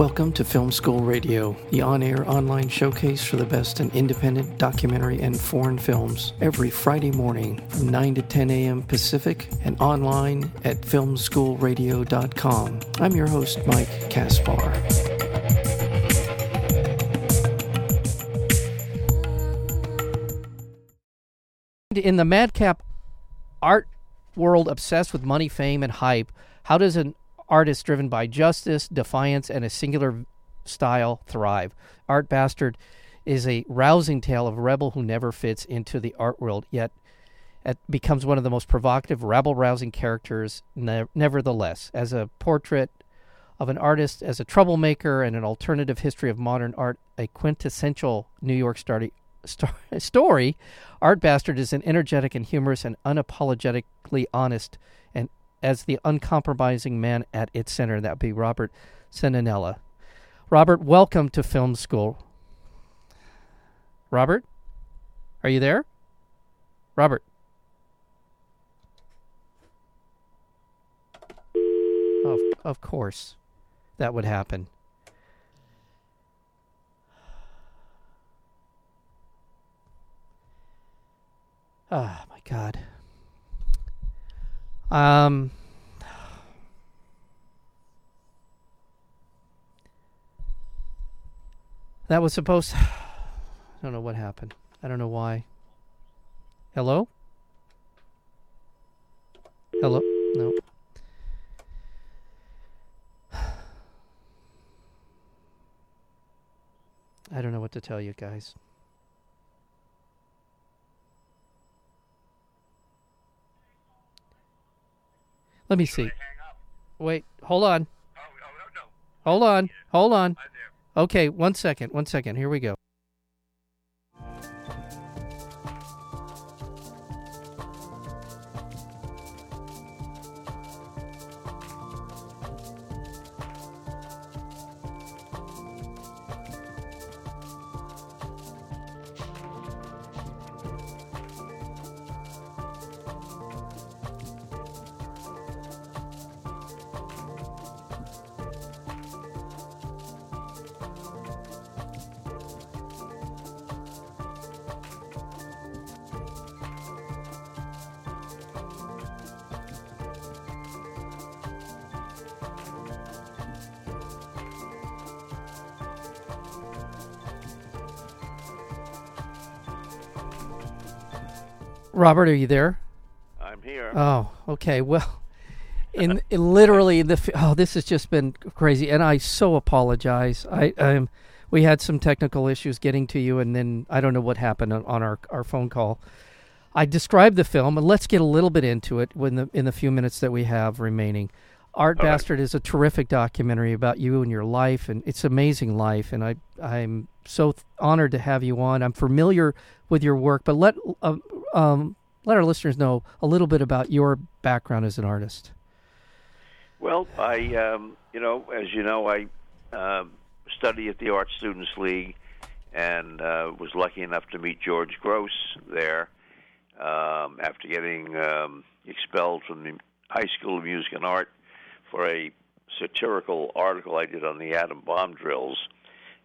Welcome to Film School Radio, the on air online showcase for the best in independent documentary and foreign films, every Friday morning from 9 to 10 a.m. Pacific and online at filmschoolradio.com. I'm your host, Mike Kaspar. In the madcap art world obsessed with money, fame, and hype, how does an artist driven by justice, defiance, and a singular style thrive? Art Bastard is a rousing tale of a rebel who never fits into the art world, yet it becomes one of the most provocative, rabble rousing characters, ne- nevertheless. As a portrait of an artist as a troublemaker and an alternative history of modern art, a quintessential New York story, story, Art Bastard is an energetic and humorous and unapologetically honest, as the uncompromising man at its center, that would be Robert Cenedella. Robert, welcome to Film School. Robert, are you there? Robert. Of, of course, that would happen. Oh my god. Um That was supposed To, I don't know what happened. I don't know why. Hello? Hello? No. I don't know what to tell you guys. Let me see. Wait, hold on. Oh, oh, hold on. Hold on. Okay, one second. One second. Here we go. Robert, are you there? I'm here. Oh, okay. Well, in, in literally the oh, this has just been crazy, and I so apologize. I um, we had some technical issues getting to you, and then I don't know what happened on, on our our phone call. I described the film, and let's get a little bit into it when the in the few minutes that we have remaining. Art All right. Bastard is a terrific documentary about you and your life, and it's amazing life. And I I'm so th- honored to have you on. I'm familiar with your work, but let uh, um, let our listeners know a little bit about your background as an artist. Well, I, um, you know, as you know, I um study at the Art Students League, and uh, was lucky enough to meet George Grosz there um, after getting um, expelled from the High School of Music and Art for a satirical article I did on the atom bomb drills,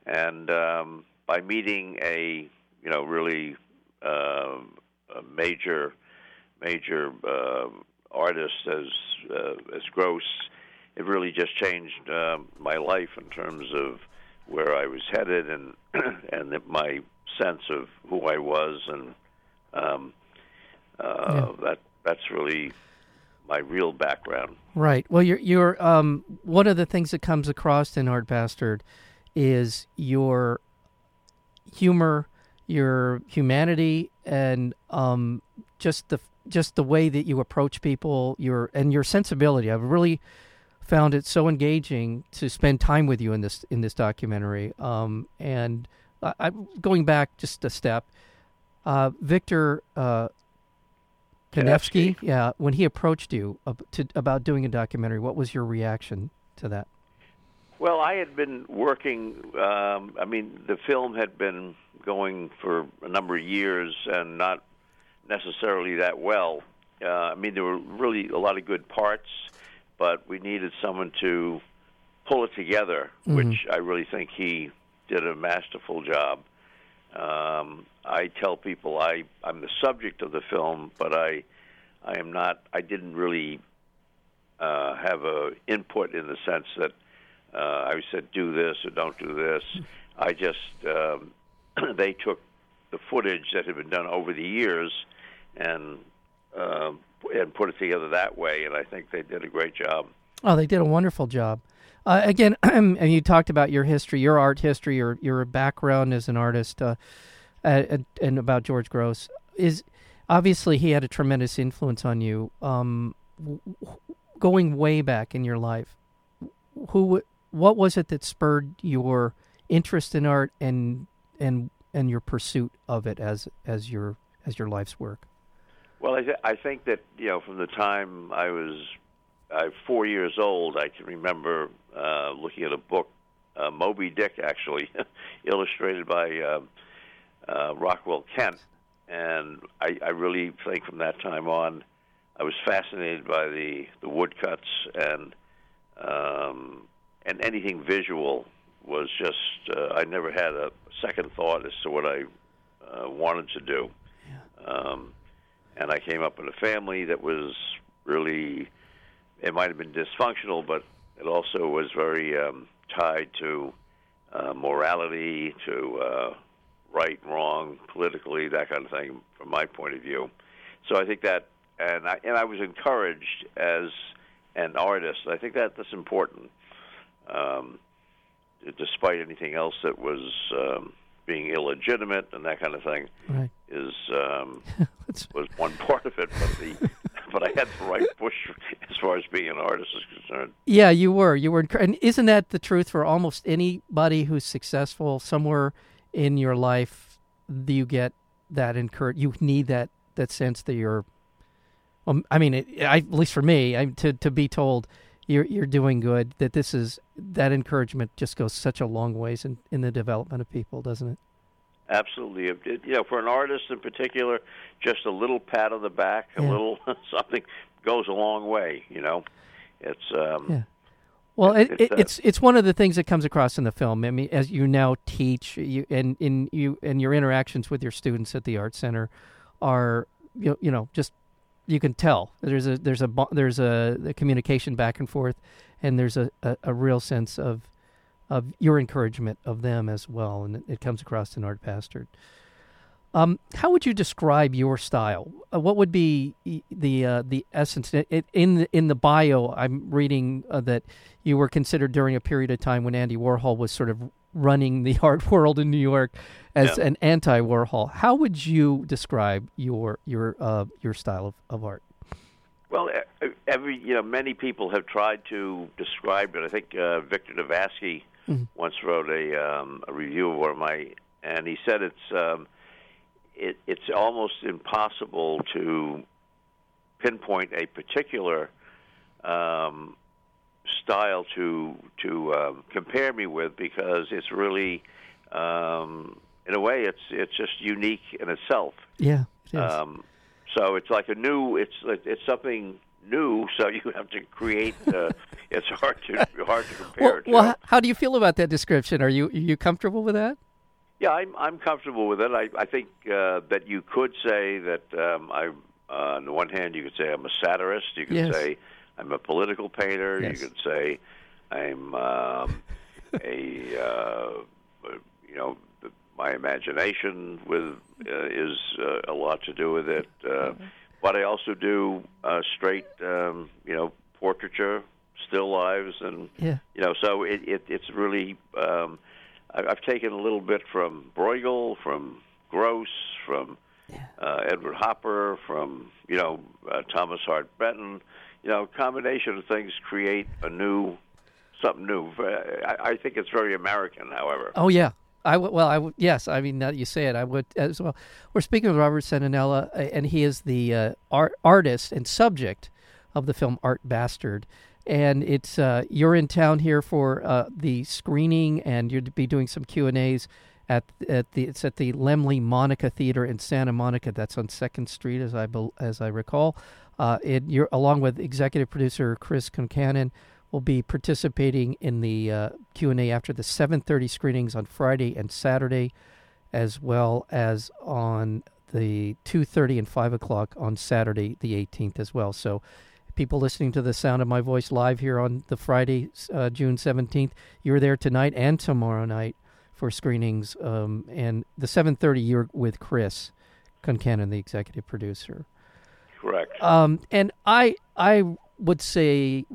and um, by meeting a, you know, really um a major, major uh, artist as uh, as Grosz, it really just changed um my life in terms of where I was headed and and my sense of who I was and um, uh, that that's really my real background. Right. Well, you're you're um, one of the things that comes across in Art Bastard is your humor, your humanity, and um, just the just the way that you approach people, your and your sensibility. I've really found it so engaging to spend time with you in this in this documentary. Um, and I, I'm going back just a step. Uh, Victor uh, Kanefsky, Kanefsky. yeah, when he approached you to, about doing a documentary, what was your reaction to that? Well, I had been working. Um, I mean, the film had been going for a number of years and not necessarily that well. Uh, I mean, there were really a lot of good parts, but we needed someone to pull it together, mm-hmm. which I really think he did a masterful job. Um, I tell people I I'm the subject of the film, but I I am not. I didn't really uh, have a input in the sense that uh, I said do this or don't do this. I just um, they took the footage that had been done over the years and uh, and put it together that way, and I think they did a great job. Oh, they did a wonderful job. Uh, again, and you talked about your history, your art history, your your background as an artist, uh, and, and, about George Grosz. Is obviously he had a tremendous influence on you. Um, going way back in your life, who, what was it that spurred your interest in art and and and your pursuit of it as as your as your life's work? Well, I, th- I think that you know from the time I was uh, four years old, I can remember uh, looking at a book, uh, Moby Dick, actually, illustrated by uh, uh, Rockwell Kent, and I, I really think from that time on, I was fascinated by the the woodcuts and um, and anything visual was just uh, I never had a second thought as to what I uh, wanted to do. Yeah. Um, and I came up in a family that was really it might have been dysfunctional, but it also was very um, tied to uh, morality, to uh, right, wrong, politically, that kind of thing, from my point of view. So I think that, and I and I was encouraged as an artist. I think that that's important, um, despite anything else that was um, being illegitimate and that kind of thing. Right. Is um, was one part of it, but the but I had the right push as far as being an artist is concerned. Yeah, you were. You were, and isn't that the truth for almost anybody who's successful somewhere in your life? You get that encourage. You need that that sense that you're. Well, I mean, it, I, at least for me, I, to to be told you're you're doing good. That this is that encouragement just goes such a long ways in in the development of people, doesn't it? Absolutely. It, you know, for an artist in particular, just a little pat on the back, a little something goes a long way. You know, it's um, yeah. Well, it, it, it's, uh, it's it's one of the things that comes across in the film. I mean, as you now teach, you and in you and your interactions with your students at the art center are you know, you know just you can tell there's a there's a there's a, a communication back and forth, and there's a, a, a real sense of of your encouragement of them as well, and it, it comes across in Art Bastard. Um, how would you describe your style? Uh, what would be the uh, the essence it, in the, in the bio? I'm reading uh, that you were considered during a period of time when Andy Warhol was sort of running the art world in New York as yeah. an anti-Warhol. How would you describe your your uh, your style of, of art? Well, every you know, many people have tried to describe it. I think uh, Victor Navasky mm-hmm. once wrote a, um, a review of one of my, and he said it's um, it, it's almost impossible to pinpoint a particular um, style to to um, compare me with because it's really, um, in a way, it's it's just unique in itself. Yeah. It um, so it's like a new. It's it's something new, so you have to create. Uh, it's hard to hard to compare. Well, well, how do you feel about that description? Are you are you comfortable with that? Yeah, I'm I'm comfortable with it. I I think uh, that you could say that um, I. Uh, on the one hand, you could say I'm a satirist. You could yes. say I'm a political painter. Yes. You could say I'm um, a uh, you know my imagination with uh, is uh, a lot to do with it. Uh, mm-hmm but I also do uh, straight, um, you know, portraiture, still lives, and yeah. you know, so it, it it's really. Um, I, I've taken a little bit from Bruegel, from Grosz, from yeah. uh, Edward Hopper, from you know uh, Thomas Hart Benton. You know, combination of things create a new something new. I, I think it's very American, however. Oh yeah, I. Well, I would. Yes, I mean now that you say it, I would as well. We're speaking with Robert Cenedella, and he is the uh, art, artist and subject of the film Art Bastard. And it's uh, you're in town here for uh, the screening, and you'll be doing some Q and A's at at the it's at the Laemmle Monica Theater in Santa Monica. That's on Second Street, as I as I recall. Uh, it, you're along with executive producer Chris Concannon will be participating in the uh, Q&A after the 7:30 screenings on Friday and Saturday, as well as on the 2:30 and 5 o'clock on Saturday, the 18th, as well. So, people listening to the sound of my voice live here on the Friday, uh, June 17th, you're there tonight and tomorrow night for screenings. Um, and the 7:30, you're with Chris Concannon, the executive producer. Correct. Um, and I I would say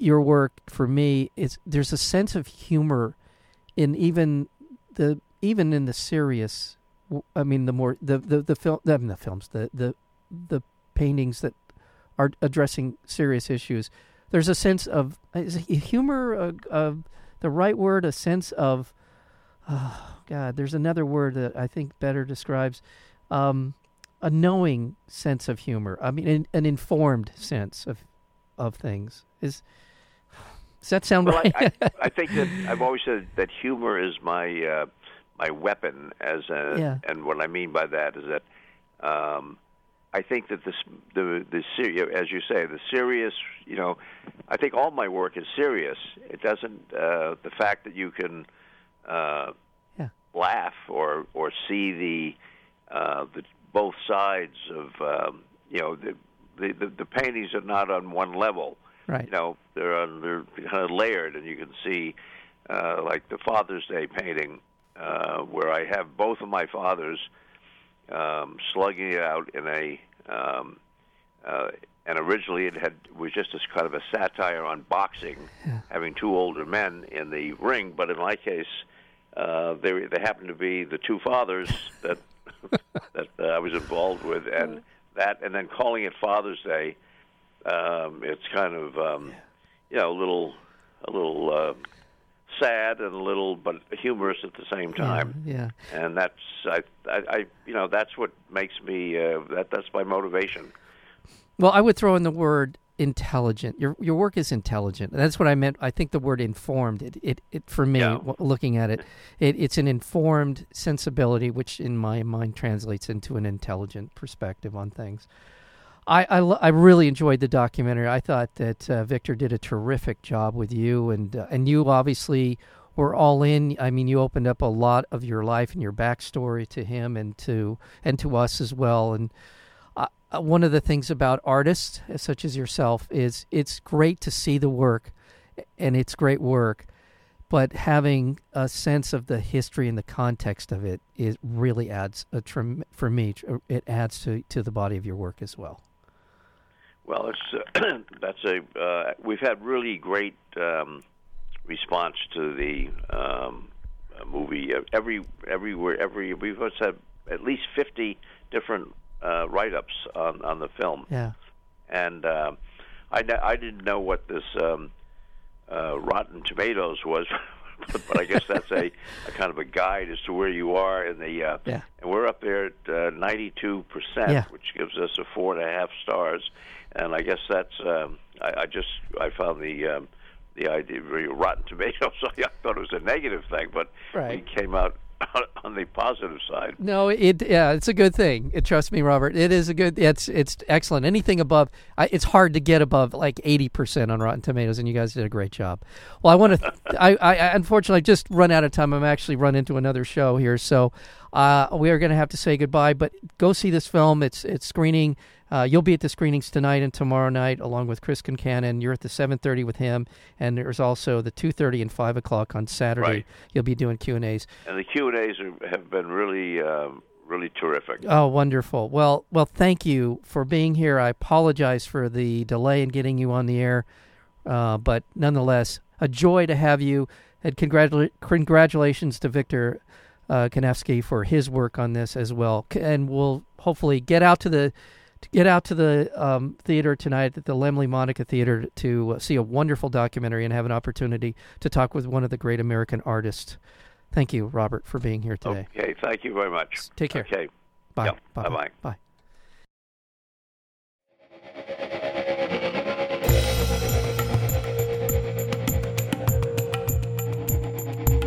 your work for me is there's a sense of humor in even the even in the serious I mean the more the the the film the, films the the the paintings that are addressing serious issues there's a sense of humor of, of the right word a sense of oh god there's another word that I think better describes um, a knowing sense of humor I mean an, an informed sense of of things. Is does that sound well, right? I, I, I, think that I've always said that humor is my uh, my weapon. As a, yeah. and what I mean by that is that um, I think that this the the serious, as you say, the serious. You know, I think all my work is serious. It doesn't uh, the fact that you can uh, yeah. laugh or or see the uh, the both sides of um, you know the, the the the paintings are not on one level. Right. You know, they're on, they're kind of layered, and you can see, uh, like the Father's Day painting, uh, where I have both of my fathers um, slugging it out in a. Um, uh, and originally it had was just as kind of a satire on boxing, yeah. having two older men in the ring. But in my case, uh, they they happened to be the two fathers that that uh, I was involved with, and that, and then calling it Father's Day um, it's kind of um, you know a little a little uh, sad and a little but humorous at the same time. Yeah. yeah. And that's I, I, I you know that's what makes me uh, that that's my motivation. Well, I would throw in the word intelligent. Your your work is intelligent. That's what I meant. I think the word informed. It it, it for me Yeah. w- looking at it, it, it's an informed sensibility, which in my mind translates into an intelligent perspective on things. I I, I really enjoyed the documentary. I thought that uh, Victor did a terrific job with you, and uh, and you obviously were all in. I mean, you opened up a lot of your life and your backstory to him and to and to us as well. And uh, uh, one of the things about artists such as yourself is it's great to see the work, and it's great work. But having a sense of the history and the context of it, it really adds a for me. It adds to to the body of your work as well. Well, it's uh, that's a uh, we've had really great um, response to the um, uh, movie. Every everywhere every we've had at least fifty different uh, write-ups on on the film, Yeah. and uh, I I didn't know what this um, uh, Rotten Tomatoes was. But, but I guess that's a, a kind of a guide as to where you are in the uh, Yeah. and we're up there at ninety-two percent, Yeah. which gives us a four and a half stars. And I guess that's um, I, I just I found the um, the idea really Rotten Tomatoes. I thought it was a negative thing, but Right. we came out on the positive side. No, it yeah, it's a good thing. It, trust me, Robert. It is a good. It's it's excellent. Anything above, I, it's hard to get above like eighty percent on Rotten Tomatoes, and you guys did a great job. Well, I want to. I, I I unfortunately just run out of time. I'm actually run into another show here, so uh, we are going to have to say goodbye. But go see this film. It's it's screening. Uh, you'll be at the screenings tonight and tomorrow night, along with Chris Concannon. You're at the 7:30 with him, and there's also the 2:30 and 5 o'clock on Saturday. Right. You'll be doing Q and A's. And the Q and A's have been really um, really terrific. Oh, wonderful. Well, well, thank you for being here. I apologize for the delay in getting you on the air, uh, but nonetheless, a joy to have you. And congratula- congratulations to Victor uh, Kanefsky for his work on this as well. And we'll hopefully get out to the to get out to the um, theater tonight at the Laemmle Monica Theater to uh, see a wonderful documentary and have an opportunity to talk with one of the great American artists. Thank you, Robert, for being here today. Okay, thank you very much. Take care. Okay. Bye. Yeah, Bye. bye-bye. Bye.